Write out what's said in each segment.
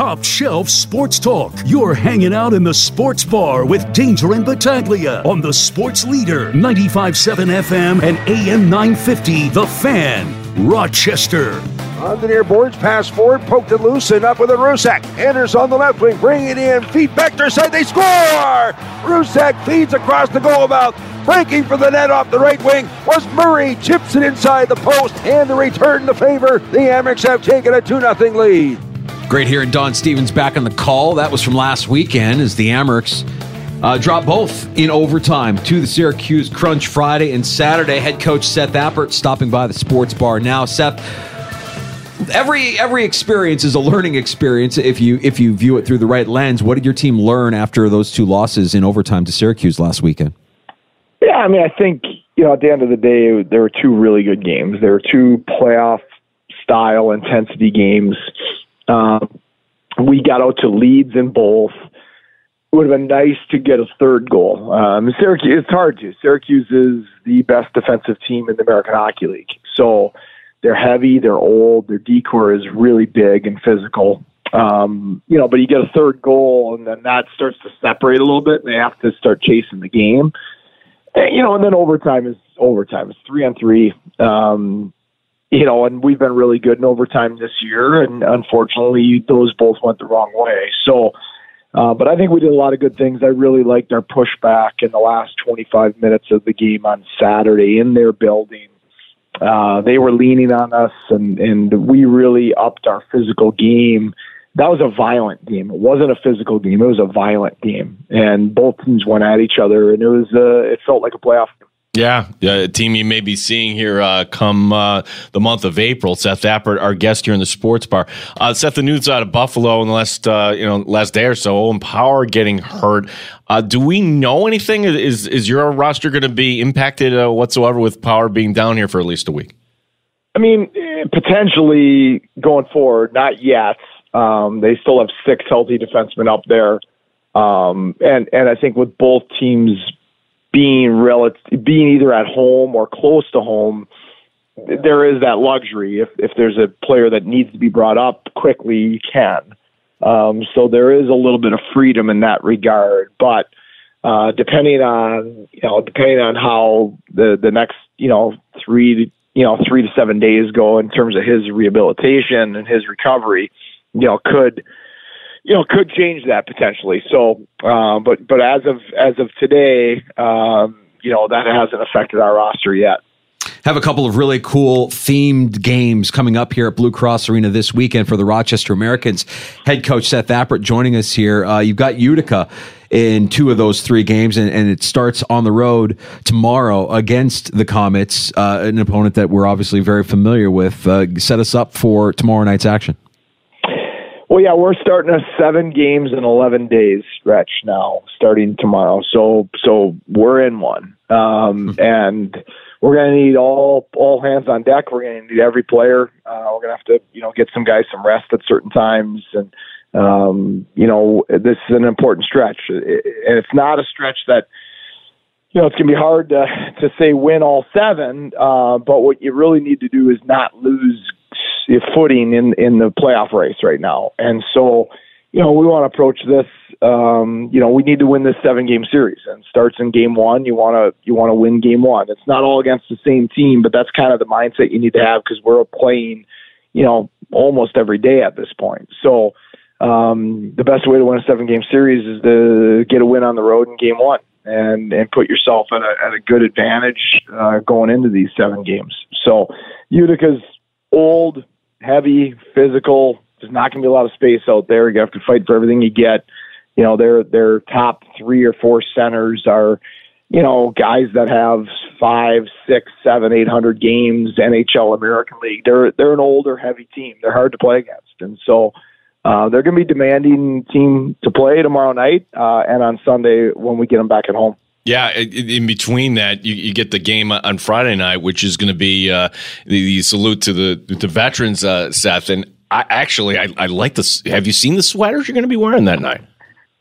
Top Shelf Sports Talk. You're hanging out in the sports bar with Danger and Battaglia on the Sports Leader 95.7 FM and AM 950 The Fan, Rochester. On the near boards, pass forward, poked it loose, and up with a Rousek. Anders on the left wing, bring it in, feet back their side, they score! Rousek feeds across the goal mouth, breaking for the net off the right wing was Murray, chips it inside the post, and the return the favor. The Amerks have taken a 2 0 lead. Great hearing Don Stevens back on the call. That was from last weekend as the Amerks uh, drop both in overtime to the Syracuse Crunch Friday and Saturday. Head coach Seth Appert stopping by the sports bar now. Seth, every every experience is a learning experience if you if you view it through the right lens. What did your team learn after those two losses in overtime to Syracuse last weekend? Yeah, I mean, I think you know at the end of the day, there were two really good games. There were two playoff style intensity games. Um, we got out to leads in both. It would have been nice to get a third goal. Um, Syracuse, it's hard to. Syracuse is the best defensive team in the American Hockey League. So they're heavy, they're old, their decor is really big and physical. Um, you know, but you get a third goal, and then that starts to separate a little bit, and they have to start chasing the game. And, you know, and then overtime is overtime. It's three on three. Um, you know, and we've been really good in overtime this year, and unfortunately, those both went the wrong way. So, uh, but I think we did a lot of good things. I really liked our pushback in the last 25 minutes of the game on Saturday in their building. Uh, they were leaning on us, and and we really upped our physical game. That was a violent game. It wasn't a physical game. It was a violent game, and both teams went at each other, and it was uh, it felt like a playoff game. Yeah, a team you may be seeing here uh, come uh, the month of April. Seth Appert, our guest here in the sports bar. Uh, Seth, the news out of Buffalo in the last uh, you know last day or so. Owen Power getting hurt. Uh, do we know anything? Is is your roster going to be impacted uh, whatsoever with Power being down here for at least a week? I mean, eh, potentially going forward, not yet. Um, they still have six healthy defensemen up there, um, and and I think with both teams being relative, being either at home or close to home, there is that luxury. If if there's a player that needs to be brought up quickly, you can. Um, so there is a little bit of freedom in that regard, but uh, depending on you know depending on how the the next you know three to, you know three to seven days go in terms of his rehabilitation and his recovery, you know could you know, could change that potentially. So, uh, but but as of as of today, um, you know, that hasn't affected our roster yet. Have a couple of really cool themed games coming up here at Blue Cross Arena this weekend for the Rochester Americans. Head coach Seth Appert joining us here. Uh, you've got Utica in two of those three games, and, and it starts on the road tomorrow against the Comets, uh, an opponent that we're obviously very familiar with. Uh, set us up for tomorrow night's action. Yeah, we're starting a seven games in eleven days stretch now, starting tomorrow. So, so we're in one, um, hmm. and we're going to need all all hands on deck. We're going to need every player. Uh, we're going to have to, you know, get some guys some rest at certain times, and um, you know, this is an important stretch, and it's not a stretch that you know, it's going to be hard to, to say win all seven, uh, but what you really need to do is not lose footing in in the playoff race right now. And so, you know, we want to approach this. Um, you know, we need to win this seven game series, and starts in game one. You want to you want to win game one. It's not all against the same team, but that's kind of the mindset you need to have because we're playing, you know, almost every day at this point. So. um, the best way to win a seven game series is to get a win on the road in game one and and put yourself at a, at a good advantage uh, going into these seven games. So Utica's old, heavy, physical. There's not going to be a lot of space out there. You have to fight for everything you get. You know, their their top three or four centers are, you know, guys that have five, six, seven, eight hundred games NHL, American League. They're they're an older, heavy team. They're hard to play against, and so uh, they're going to be demanding team to play tomorrow night uh, and on Sunday when we get them back at home. Yeah, in between that, you, you, get the game on Friday night, which is going to be uh, the, the, salute to the the veterans, uh, Seth. And I actually, I, I like this. Have you seen the sweaters you're going to be wearing that night?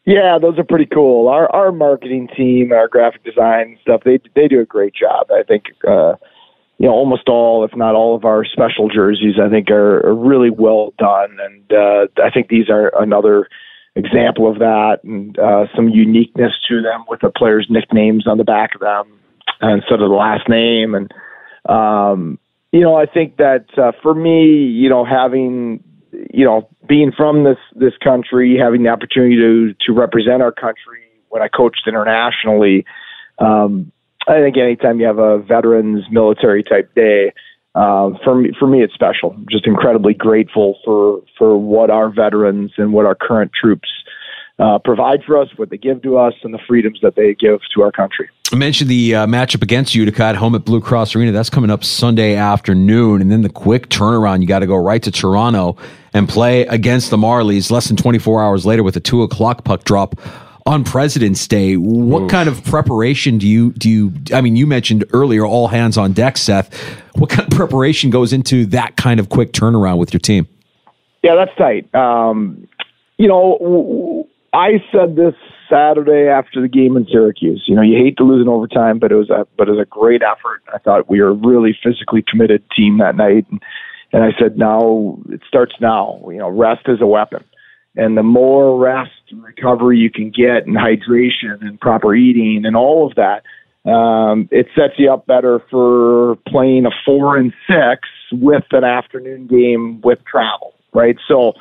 Yeah, those are pretty cool. Our our marketing team, our graphic design stuff, they they do a great job. I think uh, you know almost all, if not all, of our special jerseys, I think are, are really well done, and uh, I think these are another example of that, and uh, some uniqueness to them with the players' nicknames on the back of them instead of the last name, and um, you know I think that uh, for me, you know having you know being from this this country, having the opportunity to to represent our country when I coached internationally. Um, I think anytime you have a veterans military type day, uh, for me, for me, it's special. I'm just incredibly grateful for for what our veterans and what our current troops uh, provide for us, what they give to us, and the freedoms that they give to our country. I mentioned the uh, matchup against Utica at home at Blue Cross Arena. That's coming up Sunday afternoon, and then the quick turnaround. You got to go right to Toronto and play against the Marlies less than 24 hours later with a two o'clock puck drop on President's Day. What Oof. kind of preparation do you do you I mean you mentioned earlier all hands on deck Seth. What kind of preparation goes into that kind of quick turnaround with your team? Yeah, that's tight. Um, you know, I said this Saturday after the game in Syracuse. You know, you hate to lose in overtime, but it was a but it was a great effort. I thought we were a really physically committed team that night, and, and I said now it starts now. You know, rest is a weapon and the more rest and recovery you can get and hydration and proper eating and all of that um, it sets you up better for playing a four and six with an afternoon game with travel right? So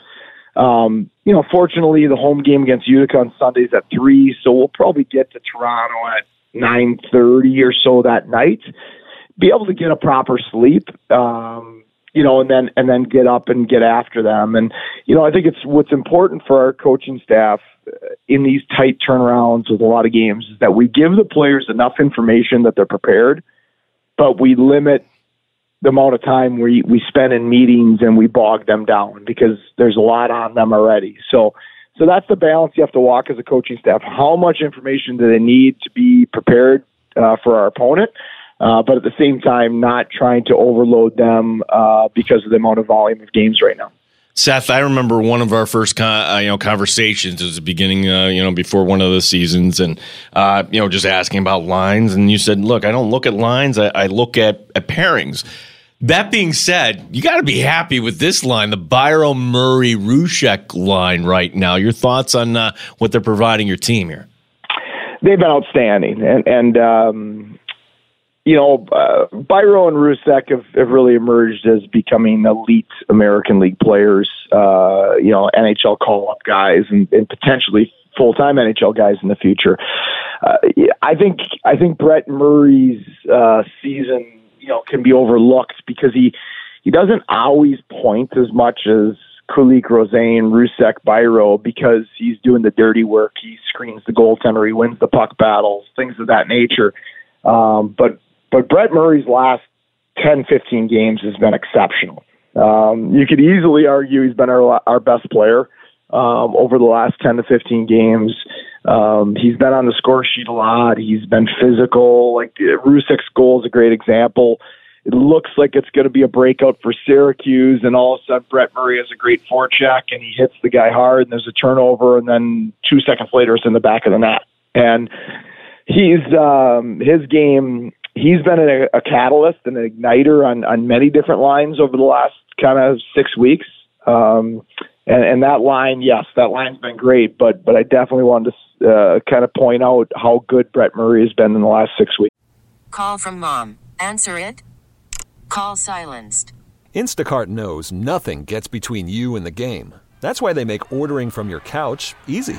um, you know fortunately the home game against utica on sundays at three so we'll probably get to toronto at nine thirty or so that night. Be able to get a proper sleep um, you know, and then and then get up and get after them. And you know, I think it's what's important for our coaching staff uh, in these tight turnarounds with a lot of games is that we give the players enough information that they're prepared, but we limit the amount of time we we spend in meetings and we bog them down because there's a lot on them already. So so that's the balance you have to walk as a coaching staff. How much information do they need to be prepared uh, for our opponent? Uh, but at the same time, not trying to overload them uh, because of the amount of volume of games right now. Seth, I remember one of our first con- uh, you know conversations was the beginning, uh, you know, before one of the seasons, and uh, you know, just asking about lines, and you said, "Look, I don't look at lines; I, I look at, at pairings." That being said, you got to be happy with this line, the Biro Murray Rousek line right now. Your thoughts on uh, what they're providing your team here? They've been outstanding, and and um, you know, uh, Biro and Rousek have, have really emerged as becoming elite American League players, uh, you know, NHL call up guys and, and potentially full time NHL guys in the future. Uh, I think I think Brett Murray's uh, season, you know, can be overlooked because he he doesn't always point as much as Kulich, Rosén, Rousek, Biro because he's doing the dirty work. He screens the goaltender, he wins the puck battles, things of that nature. Um, but but Brett Murray's last 10, 15 games has been exceptional. Um, you could easily argue he's been our, our best player um, over the last 10 to 15 games. Um, he's been on the score sheet a lot. He's been physical. Like Rousek's goal is a great example. It looks like it's going to be a breakout for Syracuse, and all of a sudden Brett Murray has a great forecheck, and he hits the guy hard, and there's a turnover, and then two seconds later it's in the back of the net. And he's um, his game he's been a, a catalyst and an igniter on, on many different lines over the last kind of six weeks. Um, and, and that line, yes, that line's been great, but but I definitely wanted to uh, kind of point out how good Brett Murray has been in the last six weeks. Call from mom. Answer it. Call silenced. Instacart knows nothing gets between you and the game. That's why they make ordering from your couch easy.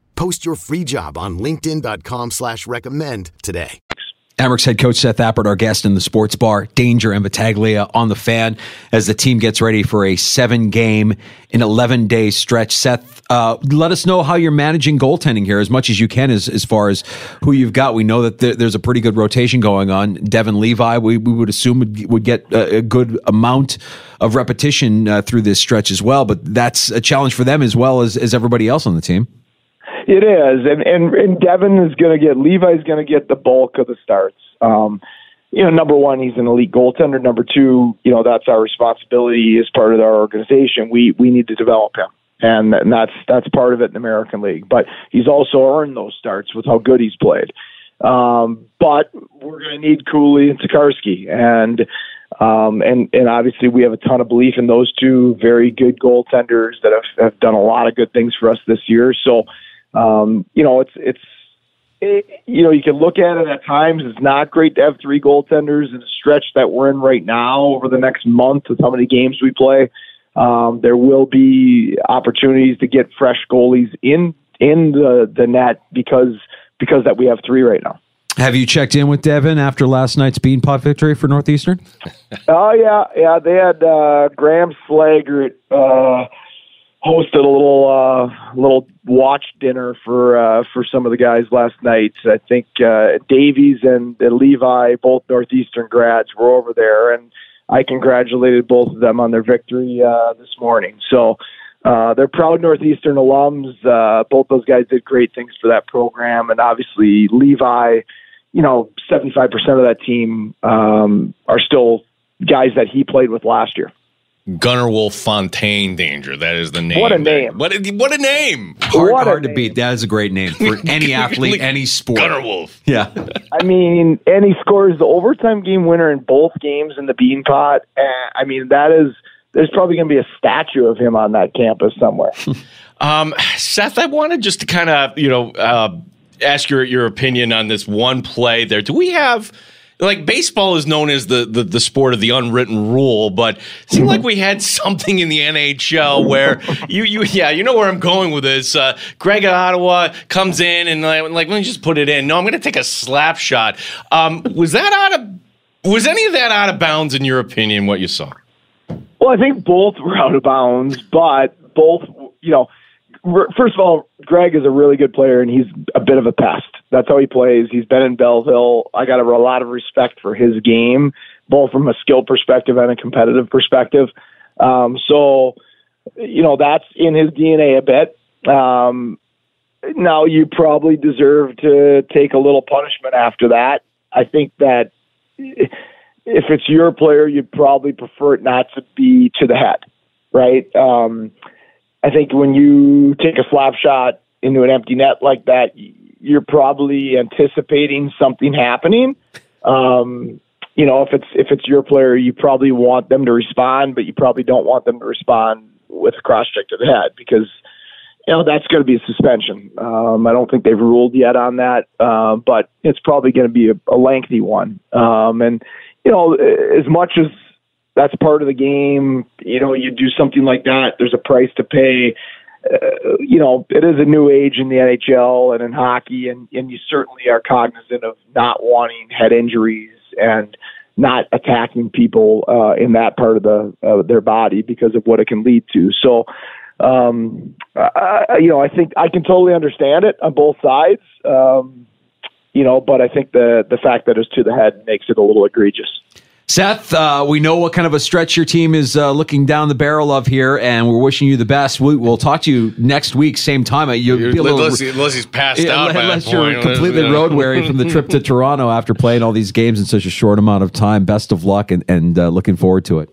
Post your free job on LinkedIn.com slash recommend today. Amerks head coach Seth Appert, our guest in the sports bar, Danger and Battaglia on the fan as the team gets ready for a seven game in 11 day stretch. Seth, uh, let us know how you're managing goaltending here as much as you can as, as far as who you've got. We know that there, there's a pretty good rotation going on. Devon Levi, we, we would assume would, would get a, a, good amount of repetition uh, through this stretch as well, but that's a challenge for them as well as, as everybody else on the team. It is, and and and Devon is going to get Levi's going to get the bulk of the starts. Um, you know, number one, he's an elite goaltender. Number two, you know, that's our responsibility as part of our organization. We we need to develop him, and, and that's that's part of it in the American League. But he's also earned those starts with how good he's played. Um, but we're going to need Cooley and Tokarski, and um, and and obviously we have a ton of belief in those two very good goaltenders that have, have done a lot of good things for us this year. So um, you know, it's it's it, you know you can look at it at times. It's not great to have three goaltenders in a stretch that we're in right now over the next month with how many games we play. Um, there will be opportunities to get fresh goalies in in the the net because because that we have three right now. Have you checked in with Devon after last night's Beanpot victory for Northeastern? Oh yeah, yeah. They had uh, Graham Slaggert uh, hosted a little uh, little watch dinner for uh, for some of the guys last night. I think uh, Davies and, and Levi, both Northeastern grads, were over there, and I congratulated both of them on their victory uh, this morning. So uh, they're proud Northeastern alums. Uh, both those guys did great things for that program, and obviously Levi. You know, seventy-five percent of that team um, are still guys that he played with last year. Gunnar Wolf Fontaine Danger. That is the name. What a name! What a, what a name! Hard, What a hard to beat. That is a great name for any athlete, any sport. Gunnar Wolf. Yeah. I mean, and he scores the overtime game winner in both games in the Beanpot. Uh, I mean, that is there's probably going to be a statue of him on that campus somewhere. Um, Seth, I wanted just to kind of, you know, uh, ask your your opinion on this one play there. Do we have like baseball is known as the, the the sport of the unwritten rule, but it seemed like we had something in the NHL where you you yeah you know where I'm going with this. Uh, Greig at Ottawa comes in and like, like let me just put it in. No, I'm going to take a slap shot. Um, was that out of was any of that out of bounds in your opinion? What you saw? well, I think both were out of bounds, but both, you know, first of all, Greig is a really good player and he's a bit of a pest. That's how he plays. He's been in Belleville. I got a, lot of respect for his game, both from a skill perspective and a competitive perspective. Um, so, you know, that's in his DNA a bit. Um, now you probably deserve to take a little punishment after that. I think that if it's your player, you'd probably prefer it not to be to the head, right? Um, I think when you take a slap shot into an empty net like that, you're probably anticipating something happening. Um, you know, if it's if it's your player, you probably want them to respond, but you probably don't want them to respond with a cross check to the head because you know that's going to be a suspension. Um, I don't think they've ruled yet on that, uh, but it's probably going to be a, a lengthy one. Um, and you know, as much as that's part of the game. You know, you do something like that. There's a price to pay. Uh, you know, it is a new age in the NHL and in hockey, and and you certainly are cognizant of not wanting head injuries and not attacking people uh, in that part of the uh, their body because of what it can lead to. So, um, I, you know, I think I can totally understand it on both sides. Um, you know, but I think the the fact that it's to the head makes it a little egregious. Seth, uh, we know what kind of a stretch your team is uh, looking down the barrel of here, and we're wishing you the best. We, will talk to you next week, same time. You'll be a little, unless, unless he's passed yeah, out, unless you're completely road weary from the trip to Toronto after playing all these games in such a short amount of time. Best of luck, and, and uh, looking forward to it.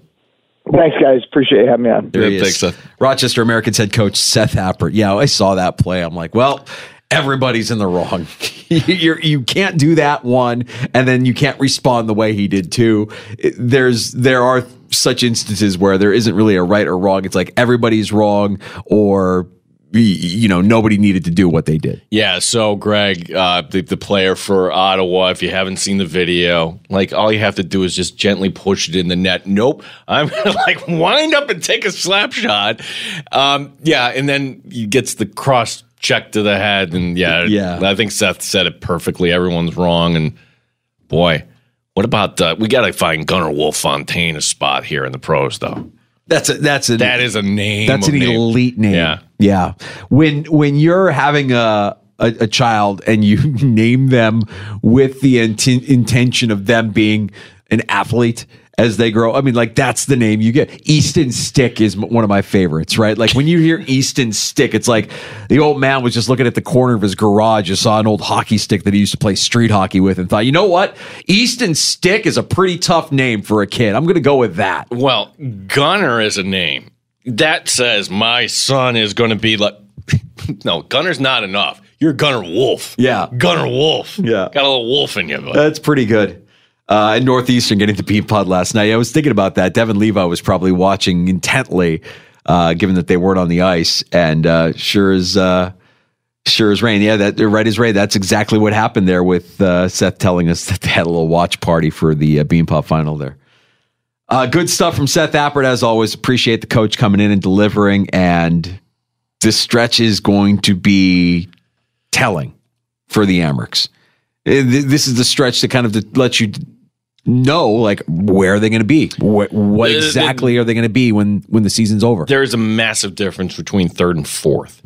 Thanks, guys. Appreciate having me on. There he is. Thanks, Rochester Americans head coach Seth Appert. Yeah, I saw that play. I'm like, well, everybody's in the wrong. You're, you can't do that one, and then you can't respond the way he did too. There's there are such instances where there isn't really a right or wrong. It's like everybody's wrong, or you know nobody needed to do what they did. Yeah. So Greig, uh, the, the player for Ottawa, if you haven't seen the video, like all you have to do is just gently push it in the net. Nope, I'm gonna like wind up and take a slap shot. Um, yeah, and then he gets the cross check to the head, and yeah, yeah. I think Seth said it perfectly. Everyone's wrong, and boy, what about uh, we got to find Gunnar Wolf Fontaine a spot here in the pros, though. That's a that's a that is a name. That's an name. elite name. Yeah, yeah. When when you're having a a, a child and you name them with the int- intention of them being an athlete as they grow. I mean, like that's the name you get. Easton Stick is one of my favorites, right? Like when you hear Easton Stick, it's like the old man was just looking at the corner of his garage, and saw an old hockey stick that he used to play street hockey with, and thought, you know what, Easton Stick is a pretty tough name for a kid. I'm going to go with that. Well, Gunner is a name that says my son is going to be like. no, Gunner's not enough. You're Gunner Wolf. Yeah, Gunner Wolf. Yeah, got a little wolf in you. But. That's pretty good uh, Northeastern getting the Beanpot last night. I was thinking about that. Devon Levi was probably watching intently, uh, given that they weren't on the ice, and uh, sure as uh, sure as rain. Yeah, that right as rain. That's exactly what happened there with uh, Seth telling us that they had a little watch party for the uh, Beanpot final there. Uh, good stuff from Seth Appert as always. Appreciate the coach coming in and delivering, and this stretch is going to be telling for the Amerks. This is the stretch that kind of lets you know like where are they going to be? What, what exactly are they going to be when when the season's over? There is a massive difference between third and fourth.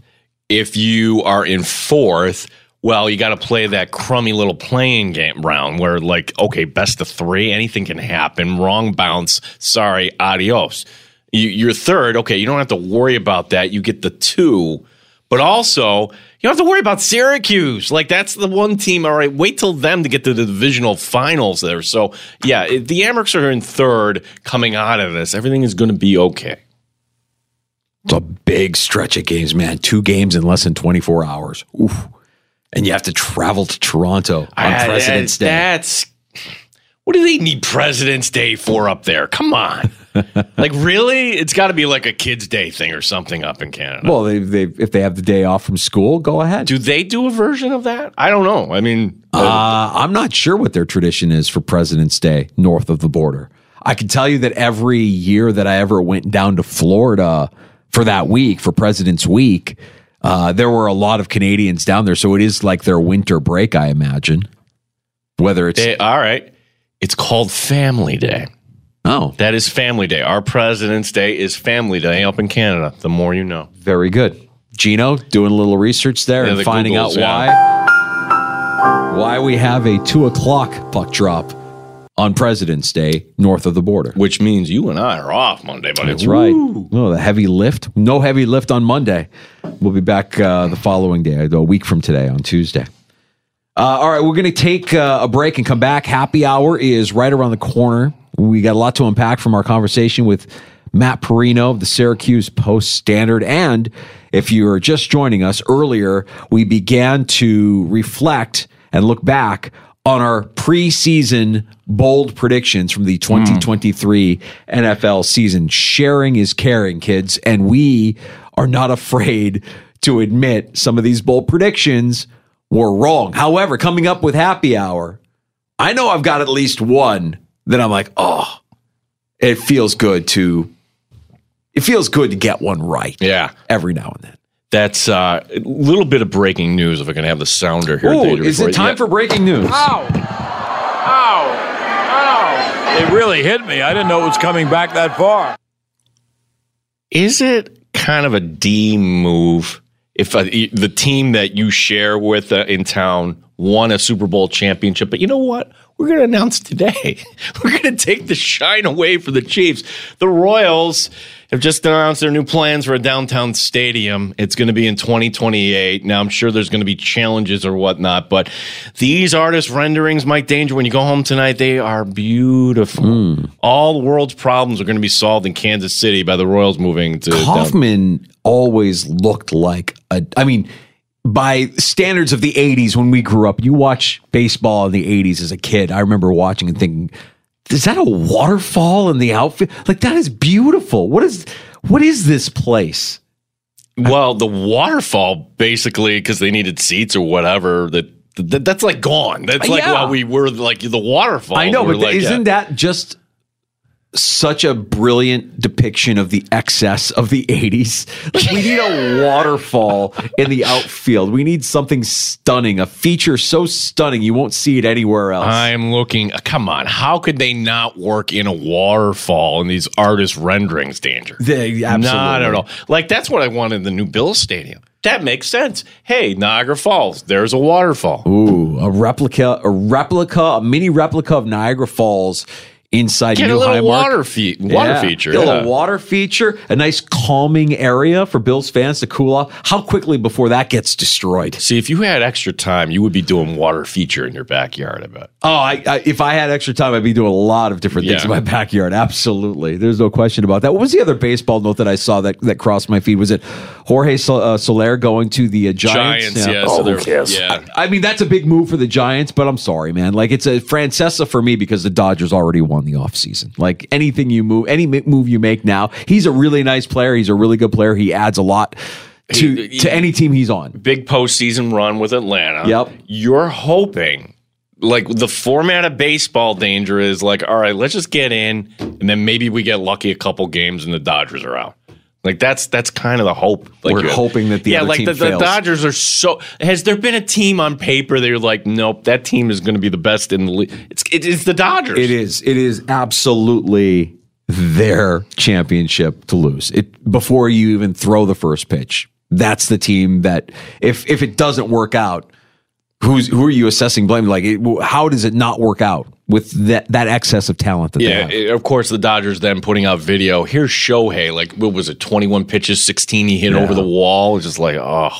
If you are in fourth well you got to play that crummy little playing game round where like okay best of three anything can happen wrong bounce sorry adios. You, you're third okay you don't have to worry about that you get the two. But also you don't have to worry about Syracuse. Like that's the one team. All right, wait till them to get to the divisional finals there. So yeah, if the Amerks are in third coming out of this, everything is going to be okay. It's a big stretch of games, man. Two games in less than 24 hours. Oof. And you have to travel to Toronto on I, President's Day. That's what do they need President's Day for up there? Come on. like really? It's got to be like a kids' day thing or something up in Canada. Well, they, they if they have the day off from school, go ahead. Do they do a version of that? I don't know. I mean, uh, I'm not sure what their tradition is for President's Day north of the border. I can tell you that every year that I ever went down to Florida for that week for President's Week, uh, there were a lot of Canadians down there, so it is like their winter break, I imagine. Whether it's they, all right, it's called Family Day. Oh, that is Family Day. Our President's Day is Family Day up in Canada. The more you know. Very good. Gino doing a little research there yeah, and the finding Googles, out why yeah. why we have a two o'clock puck drop on President's Day north of the border. Which means you and I are off Monday, buddy. That's Woo. right. No, the heavy lift. No heavy lift on Monday. We'll be back uh, the following day, a week from today on Tuesday. Uh, all right, we're going to take uh, a break and come back. Happy hour is right around the corner. We got a lot to unpack from our conversation with Matt Perino of the Syracuse Post Standard. And if you're just joining us earlier, we began to reflect and look back on our preseason bold predictions from the 2023 mm. NFL season. Sharing is caring, kids. And we are not afraid to admit some of these bold predictions were wrong. However, coming up with happy hour, I know I've got at least one that I'm like, oh, it feels good to it feels good to get one right. Yeah. Every now and then. That's uh, a little bit of breaking news. If I can have the sounder here. Ooh, Danger, is it time yeah. for breaking news? Ow! Ow! Ow! It really hit me. I didn't know it was coming back that far. Is it kind of a D move if uh, the team that you share with uh, in town won a Super Bowl championship? But you know what? We're going to announce today. We're going to take the shine away from the Chiefs. The Royals have just announced their new plans for a downtown stadium. It's going to be in 2028. Now, I'm sure there's going to be challenges or whatnot, but these artist renderings, Mike Danger, when you go home tonight, they are beautiful. Hmm. All the world's problems are going to be solved in Kansas City by the Royals moving to down- Kauffman always looked like a. I mean, by standards of the '80s, when we grew up, you watch baseball in the '80s as a kid. I remember watching and thinking, "Is that a waterfall in the outfield? Like that is beautiful. What is what is this place?" Well, the waterfall basically because they needed seats or whatever. That, that that's like gone. That's like Yeah. while we were like the waterfall. I know, but like, isn't yeah. that just such a brilliant depiction of the excess of the 80s? Like we need a waterfall in the outfield. We need something stunning, a feature so stunning you won't see it anywhere else. I'm looking. Come on, how could they not work in a waterfall in these artist renderings? Danger. They- Not at all. Like that's what I wanted in the new Bill Stadium. That makes sense. Hey, Niagara Falls. There's a waterfall. Ooh, a replica, a replica, a mini replica of Niagara Falls inside Get a New little Highmark. water fe- water Yeah. feature, Get A yeah. little water feature, a nice calming area for Bills fans to cool off. How quickly before that gets destroyed? See, if you had extra time, you would be doing water feature in your backyard. I bet. Oh, I, I, if I had extra time, I'd be doing a lot of different things Yeah. in my backyard. Absolutely, there's no question about that. What was the other baseball note that I saw that, that crossed my feed? Was it Jorge Sol- uh, Soler going to the uh, Giants? Giants, yeah. so they're- yeah. I mean, that's a big move for the Giants, but I'm sorry, man. Like, it's a Francesa for me because the Dodgers already won the offseason. Like, anything you move, any move you make now, he's a really nice player. He's a really good player. He adds a lot to, He- he- to any team he's on. Big postseason run with Atlanta. Yep. You're hoping, like the format of baseball danger is like, all right, let's just get in, and then maybe we get lucky a couple games and the Dodgers are out. Like that's that's kind of the hope. Like We're hoping that the yeah, like team the, the. Dodgers are so. Has there been a team on paper that you're like, nope, that team is going to be the best in the league? It's it is the Dodgers. It is. It is absolutely their championship to lose. It before you even throw the first pitch. That's the team that if if it doesn't work out, who's who are you assessing blame? Like, it, how does it not work out with that that excess of talent that they Yeah, have? it- of course, the Dodgers then putting out video. Here's Shohei. Like, what was it? 21 pitches, 16 he hit Yeah. over the wall. It's just like, oh.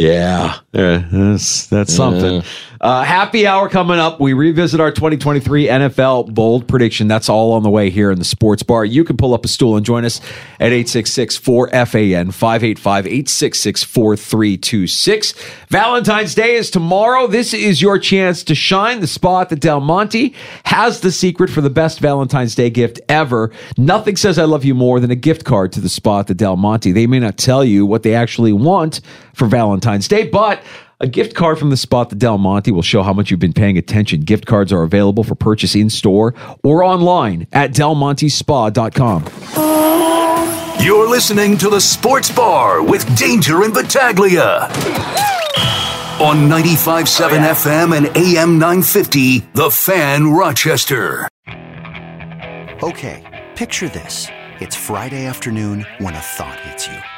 Yeah, yeah, that's that's something. Uh, happy hour coming up. We revisit our 2023 NFL bold prediction. That's all on the way here in the sports bar. You can pull up a stool and join us at 866-4FAN 585-866-4326. Valentine's Day is tomorrow. This is your chance to shine. The spot at the Del Monte has the secret for the best Valentine's Day gift ever. Nothing says I love you more than a gift card to the spot at the Del Monte. They may not tell you what they actually want for Valentine's Day, but a gift card from the spot, the Del Monte, will show how much you've been paying attention. Gift cards are available for purchase in store or online at delmontespa.com. You're listening to the Sports Bar with Danger and Battaglia on 95.7 FM and AM 950, The Fan Rochester. Okay, picture this. It's Friday afternoon when a thought hits you.